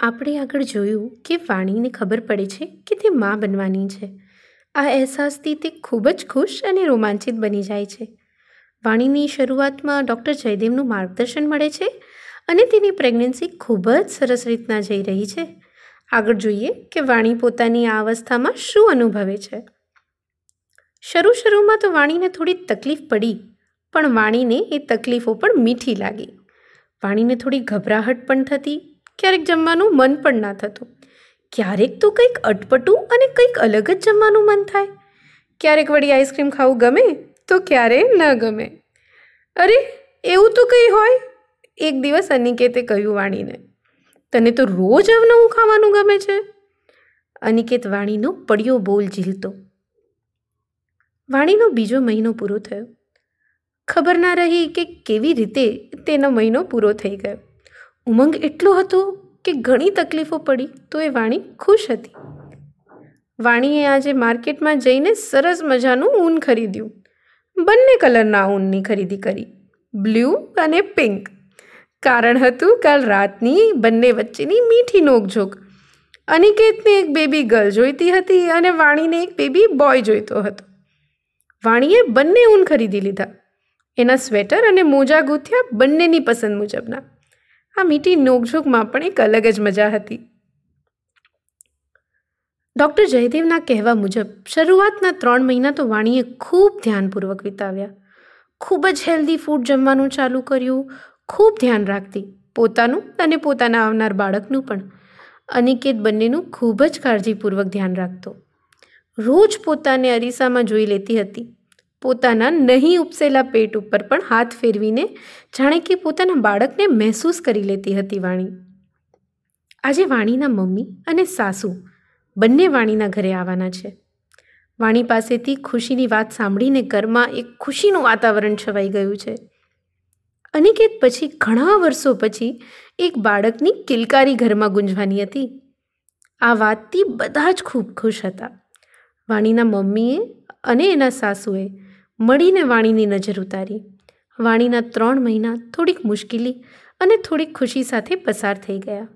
આપણે આગળ જોયું કે વાણીને ખબર પડે છે કે તે મા બનવાની છે. આ અહેસાસથી તે ખૂબ જ ખુશ અને રોમાંચિત બની જાય છે. વાણીની શરૂઆતમાં ડૉક્ટર જયદેવનું માર્ગદર્શન મળે છે અને તેની પ્રેગ્નન્સી ખૂબ જ સરસ રીતના જઈ રહી છે. આગળ જોઈએ કે વાણી પોતાની આ અવસ્થામાં શું અનુભવે છે. શરૂ શરૂમાં તો વાણીને થોડી તકલીફ પડી, પણ વાણીને એ તકલીફો પણ મીઠી લાગી. વાણીને થોડી ગભરાહટ પણ થતી ક્યારેક જમવાનું મન પણ ના થતું. ક્યારેક તો કંઈક અટપટું અને કંઈક અલગ જ જમવાનું મન થાય. ક્યારેક વળી આઈસ્ક્રીમ ખાવું ગમે તો ક્યારે ન ગમે. અરે, એવું તો કંઈ હોય? એક દિવસ અનિકેતે કહ્યું વાણીને, તને તો રોજ અવનવું ખાવાનું ગમે છે. અનિકેત વાણીનો પડ્યો બોલ ઝીલતો. વાણીનો બીજો મહિનો પૂરો થયો. ખબર ના રહી કે કેવી રીતે તેનો મહિનો પૂરો થઈ ગયો. ઉમંગ એટલો હતો કે ઘણી તકલીફો પડી તો એ વાણી ખુશ હતી. વાણીએ આજે માર્કેટમાં જઈને સરસ મજાનું ઊન ખરીદ્યું. બંને કલરના ઊનની ખરીદી કરી, બ્લુ અને પિંક. કારણ હતું કાલ રાતની બંને વચ્ચેની મીઠી નોકઝોક. અનિકેતને એક બેબી ગર્લ જોઈતી હતી અને વાણીને એક બેબી બોય જોઈતો હતો. વાણીએ બંને ઊન ખરીદી લીધા. એના સ્વેટર અને મોજા ગૂંથ્યા બંનેની પસંદ મુજબના. આ મીઠી નોકઝોકમાં પણ એક અલગ જ મજા હતી. ડૉક્ટર જયદેવના કહેવા મુજબ, શરૂઆતના ત્રણ મહિના તો વાણીએ ખૂબ ધ્યાનપૂર્વક વિતાવ્યા. ખૂબ જ હેલ્ધી ફૂડ જમવાનું ચાલુ કર્યું, ખૂબ ધ્યાન રાખતી, પોતાનું અને પોતાના આવનાર બાળકનું પણ. અનિકેત બંનેનું ખૂબ જ કાળજીપૂર્વક ધ્યાન રાખતો. રોજ પોતાને અરીસામાં જોઈ લેતી હતી. પોતાના નહીં ઉપસેલા પેટ ઉપર પણ હાથ ફેરવીને જાણે કે પોતાના બાળકને મહેસૂસ કરી લેતી હતી વાણી. આજે વાણીના મમ્મી અને સાસુ બંને વાણીના ઘરે આવવાના છે. વાણી પાસેથી ખુશીની વાત સાંભળીને ઘરમાં એક ખુશીનું વાતાવરણ છવાઈ ગયું છે. અનિકેત પછી ઘણા વર્ષો પછી એક બાળકની કિલકારી ઘરમાં ગુંજવાની હતી. આ વાતથી બધા જ ખૂબ ખુશ હતા. વાણીના મમ્મીએ અને એના સાસુએ મળીને વાણીની નજર ઉતારી. વાણીના ત્રણ મહિના થોડીક મુશ્કેલી અને થોડીક ખુશી સાથે પસાર થઈ ગયા.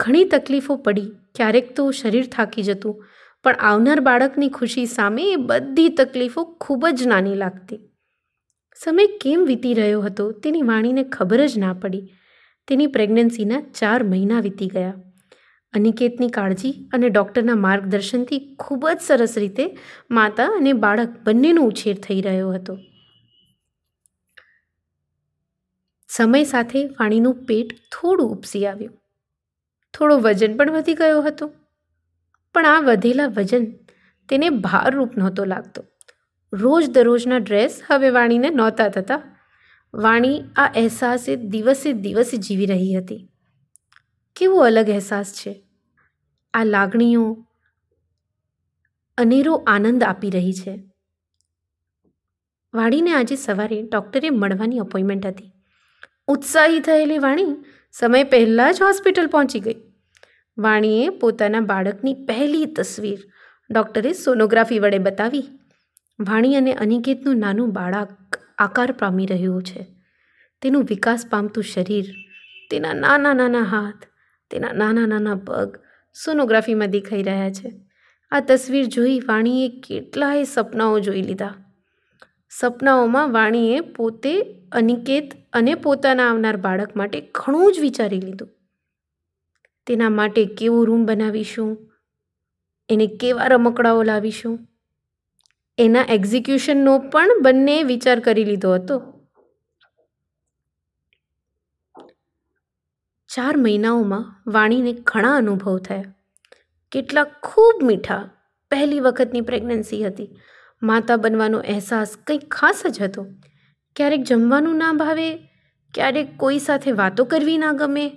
ઘણી તકલીફો પડી, ક્યારેક તો શરીર થાકી જતું, પણ આવનાર બાળકની ખુશી સામે એ બધી તકલીફો ખૂબ જ નાની લાગતી. સમય કેમ વીતી રહ્યો હતો તેની વાણીને ખબર જ ના પડી. તેની પ્રેગ્નન્સીના ચાર મહિના વીતી ગયા. અનિકેતની કાળજી અને ડૉક્ટરના માર્ગદર્શનથી ખૂબ જ સરસ રીતે માતા અને બાળક બંનેનો ઉછેર થઈ રહ્યો હતો. સમય સાથે વાણીનું પેટ થોડું ઉપસી આવ્યું. થોડો વજન પણ વધી ગયો હતો. પણ આ વધેલા વજન તેને ભારરૂપ નહોતો લાગતો. રોજ દરરોજના ડ્રેસ હવે વાણીને નહોતા થતા. વાણી આ અહેસાસે દિવસે દિવસે જીવી રહી હતી. કેવો અલગ અહેસાસ છે? આ લાગણીઓ અનેરો આનંદ આપી રહી છે. વાણીને આજે સવારે ડૉક્ટરે મળવાની અપોઇન્ટમેન્ટ હતી. ઉત્સાહી થયેલી વાણી સમય પહેલાં જ હોસ્પિટલ પહોંચી ગઈ. વાણીએ પોતાના બાળકની પહેલી તસવીર ડૉક્ટરે સોનોગ્રાફી વડે બતાવી. વાણી અને અનિકેતનું નાનું બાળક આકાર પામી રહ્યું છે. તેનું વિકાસ પામતું શરીર, તેના નાના નાના હાથ તેના નાના નાના પગ સોનોગ્રાફીમાં દેખાઈ રહ્યા છે. આ તસવીર જોઈ વાણીએ કેટલાય સપનાઓ જોઈ લીધા. સપનાઓમાં વાણીએ પોતે, અનિકેત અને પોતાના આવનાર બાળક માટે ઘણું જ વિચારી લીધું. તેના માટે કેવો રૂમ બનાવીશું? એને કેવા રમકડાઓ લાવીશું? એના એક્ઝિક્યુશનનો પણ બંને વિચાર કરી લીધો હતો. ચાર મહિનાઓમાં વાણીને ઘણા અનુભવ થયા. કેટલાક ખૂબ મીઠા. પહેલી વખતની પ્રેગ્નન્સી હતી. માતા બનવાનો અહેસાસ કંઈક ખાસ જ હતો. ક્યારેક જમવાનું ના ભાવે, ક્યારેક કોઈ સાથે વાતો કરવી ના ગમે,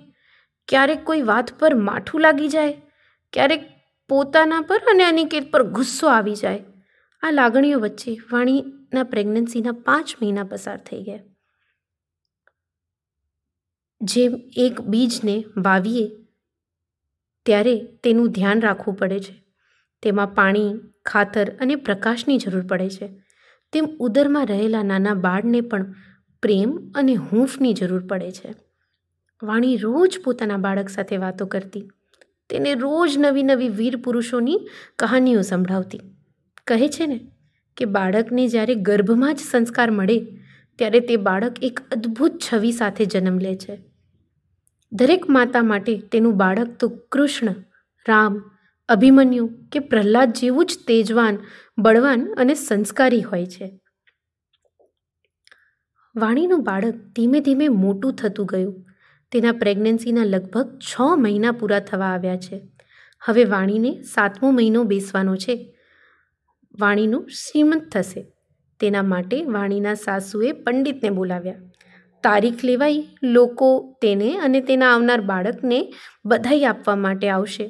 ક્યારેક કોઈ વાત પર માઠું લાગી જાય, ક્યારેક પોતાના પર અને અનિકેત પર ગુસ્સો આવી જાય. આ લાગણીઓ વચ્ચે વાણીના પ્રેગ્નન્સીના પાંચ મહિના પસાર થઈ ગયા. જેમ એક બીજને વાવીએ, ત્યારે તેનું ધ્યાન રાખવું પડે છે. તેમાં પાણી, ખાતર અને પ્રકાશની જરૂર પડે છે. તેમ ઉદરમાં રહેલા નાના બાળને પણ પ્રેમ અને હૂંફની જરૂર પડે છે. વાણી રોજ પોતાના બાળક સાથે વાતો કરતી, તેને રોજ નવી નવી વીર પુરુષોની કહાનીઓ સંભળાવતી. કહે છે ને કે બાળકને જ્યારે ગર્ભમાં જ સંસ્કાર મળે, ત્યારે તે બાળક એક અદ્ભુત છવી સાથે જન્મ લે છે. દરેક માતા માટે તેનું બાળક તો કૃષ્ણ, રામ, અભિમન્યુ કે પ્રહલાદ જેવું જ તેજવાન, બળવાન અને સંસ્કારી હોય છે. વાણીનું બાળક ધીમે ધીમે મોટું થતું ગયું. તેના પ્રેગ્નન્સીના લગભગ છ મહિના પૂરા થવા આવ્યા છે. હવે વાણીને સાતમો મહિનો બેસવાનો છે. વાણીનું શ્રીમંત થશે. તેના માટે વાણીના સાસુએ પંડિતને બોલાવ્યા. તારીખ લેવાઈ, લોકો તેને અને તેના આવનાર બાળકને બધાઈ આપવા માટે આવશે.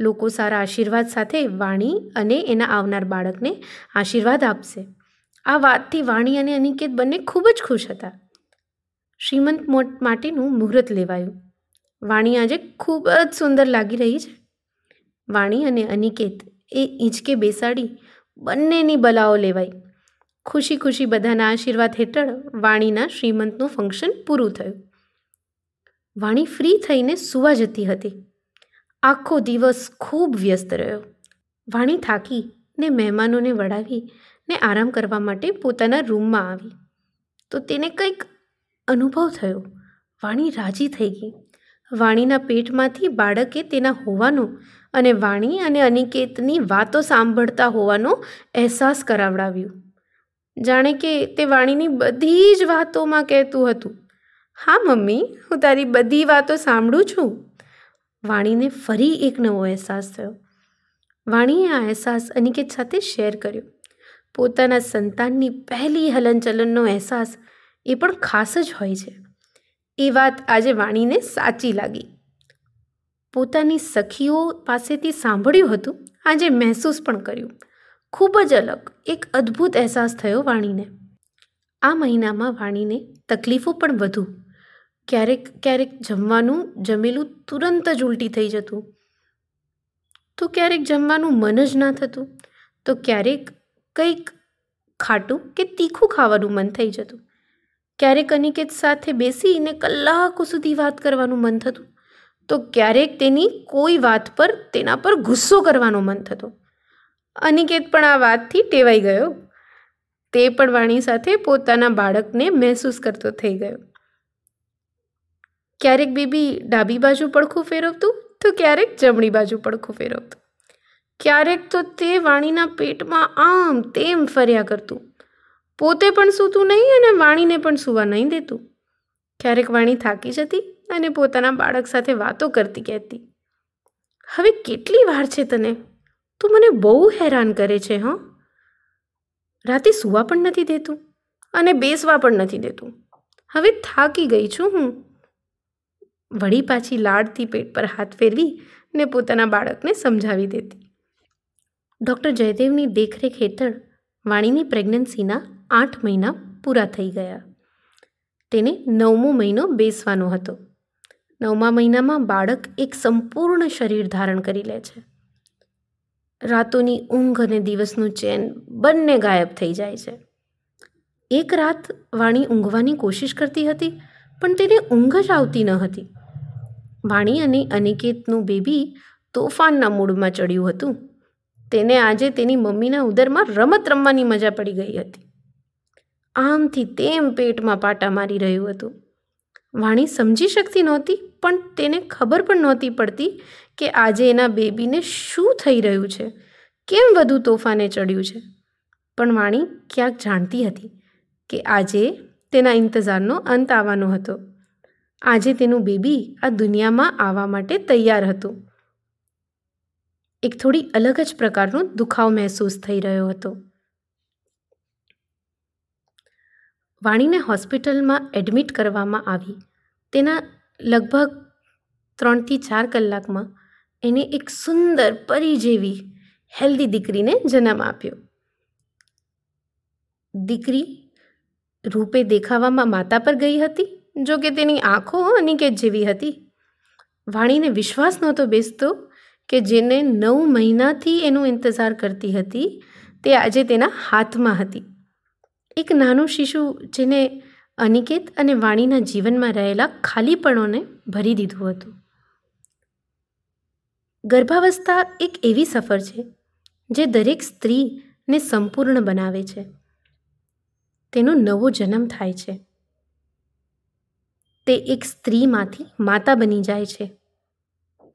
લોકો સારા આશીર્વાદ સાથે વાણી અને એના આવનાર બાળકને આશીર્વાદ આપશે. આ વાતથી વાણી અને અનિકેત બંને ખૂબ જ ખુશ હતા. શ્રીમંત માટેનું મુહૂર્ત લેવાયું. વાણી આજે ખૂબ જ સુંદર લાગી રહી છે. વાણી અને અનિકેત એ હિંચકે બેસાડી બંનેની બલાઓ લેવાઈ. ખુશી ખુશી બધાના આશીર્વાદ હેઠળ વાણીના શ્રીમંતનું ફંક્શન પૂરું થયું. વાણી ફ્રી થઈને સુવા જતી હતી. આખો દિવસ ખૂબ વ્યસ્ત રહ્યો. વાણી થાકી ને મહેમાનોને વળાવી ને આરામ કરવા માટે પોતાના રૂમમાં આવી. તો તેને કંઈક અનુભવ થયો. વાણી રાજી થઈ ગઈ. વાણીના પેટમાંથી બાળકે તેના હોવાનો અને વાણી અને અનિકેતની વાતો સાંભળતા હોવાનો અહેસાસ કરાવડાવ્યું. જાણે કે તે વાણીની બધી જ વાતોમાં કહેતું હતું. હા, મમ્મી, હું તારી બધી વાતો સાંભળું છું. વાણીને ફરી એક નવો અહેસાસ થયો. વાણીએ આ અહેસાસ અનિકેત સાથે શેર કર્યો. પોતાના સંતાનની પહેલી હલનચલનનો અહેસાસ એ પણ ખાસ જ હોય છે. એ વાત આજે વાણીને સાચી લાગી. પોતાની સખીઓ પાસેથી સાંભળ્યું હતું, આજે મહેસૂસ પણ કર્યું. ખૂબ જ અલગ, એક અદ્ભુત અહેસાસ થયો વાણીને. આ મહિનામાં વાણીને તકલીફો પણ વધુ. ક્યારેક ક્યારેક જમવાનું જમેલું તુરંત જ ઉલટી થઈ જતું. તો ક્યારેક જમવાનું મન જ ના થતું. તો ક્યારેક કંઈક ખાટું કે તીખું ખાવાનું મન થઈ જતું. ક્યારેક અનિકેત સાથે બેસીને કલાકો સુધી વાત કરવાનું મન થતું. તો ક્યારેક તેની કોઈ વાત પર, તેના પર ગુસ્સો કરવાનો મન થતો. અનિકેત પણ આ વાતથી ટેવાઈ ગયો. તે પણ વાણી સાથે પોતાના બાળકને મહેસૂસ કરતો થઈ ગયો. ક્યારેક બેબી ડાબી બાજુ પડખું ફેરવતું, તો ક્યારેક જમણી બાજુ પડખું ફેરવતું. ક્યારેક તો તે વાણીના પેટમાં આમ તેમ ફર્યા કરતું. પોતે પણ સૂતું નહીં અને વાણીને પણ સૂવા નહીં દેતું. ક્યારેક વાણી થાકી જતી અને પોતાના બાળક સાથે વાતો કરતી કહેતી. હવે કેટલી વાર છે તને? તું મને બહુ હેરાન કરે છે, હં? રાતે સૂવા પણ નથી દેતું અને બેસવા પણ નથી દેતું. હવે થાકી ગઈ છું હું. વળી પાછી લાડથી પેટ પર હાથ ફેરવી ને પોતાના બાળકને સમજાવી દેતી. ડૉક્ટર જયદેવની દેખરેખ હેઠળ વાણીની પ્રેગ્નન્સીના આઠ મહિના પૂરા થઈ ગયા. તેને નવમો મહિનો બેસવાનો હતો. નવમા મહિનામાં બાળક એક સંપૂર્ણ શરીર ધારણ કરી લે છે. રાતોની ઊંઘ અને દિવસનું ચેન બંને ગાયબ થઈ જાય છે. એક રાત વાણી ઊંઘવાની કોશિશ કરતી હતી, પણ તેને ઊંઘ જ આવતી ન હતી. વાણી અને અનિકેતનું બેબી તોફાનના મૂડમાં ચડ્યું હતું. તેને આજે તેની મમ્મીના ઉદરમાં રમત રમવાની મજા પડી ગઈ હતી. આમથી તેમ પેટમાં પાટા મારી રહ્યું હતું. વાણી સમજી શકતી નહોતી, પણ તેને ખબર પણ નહોતી પડતી કે આજે એના બેબીને શું થઈ રહ્યું છે? કેમ વધુ તોફાને ચડ્યું છે? પણ વાણી ક્યાંક જાણતી હતી કે આજે તેના ઇંતજારનો અંત આવવાનો હતો. આજે તેનું બેબી આ દુનિયામાં આવવા માટે તૈયાર હતું. એક થોડી અલગ જ પ્રકારનો દુખાવ મહેસૂસ થઈ રહ્યો હતો. વાણીને હોસ્પિટલમાં એડમિટ કરવામાં આવી. તેના લગભગ ત્રણથી ચાર કલાકમાં એને એક સુંદર પરી જેવી હેલ્ધી દીકરીને જન્મ આપ્યો. દીકરી રૂપે દેખાવામાં માતા પર ગઈ હતી, જો કે તેની આંખો અનિકેત જેવી હતી. વાણીને વિશ્વાસ નહોતો બેસતો કે જેને નવ મહિનાથી એનું ઇંતજાર કરતી હતી, તે આજે તેના હાથમાં હતી. એક નાનું શિશુ જેને અનિકેત અને વાણીના જીવનમાં રહેલા ખાલીપણોને ભરી દીધું હતું. ગર્ભાવસ્થા એક એવી સફર છે, જે દરેક સ્ત્રીને સંપૂર્ણ બનાવે છે. તેનો નવો જન્મ થાય છે. તે એક સ્ત્રીમાંથી માતા બની જાય છે.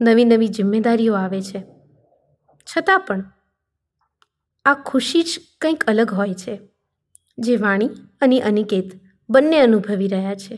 નવી નવી જિમ્મેદારીઓ આવે છે. છતાં પણ આ ખુશી જ કંઈક અલગ હોય છે. જે વાણી અને અનિકેત બંને અનુભવી રહ્યા છે.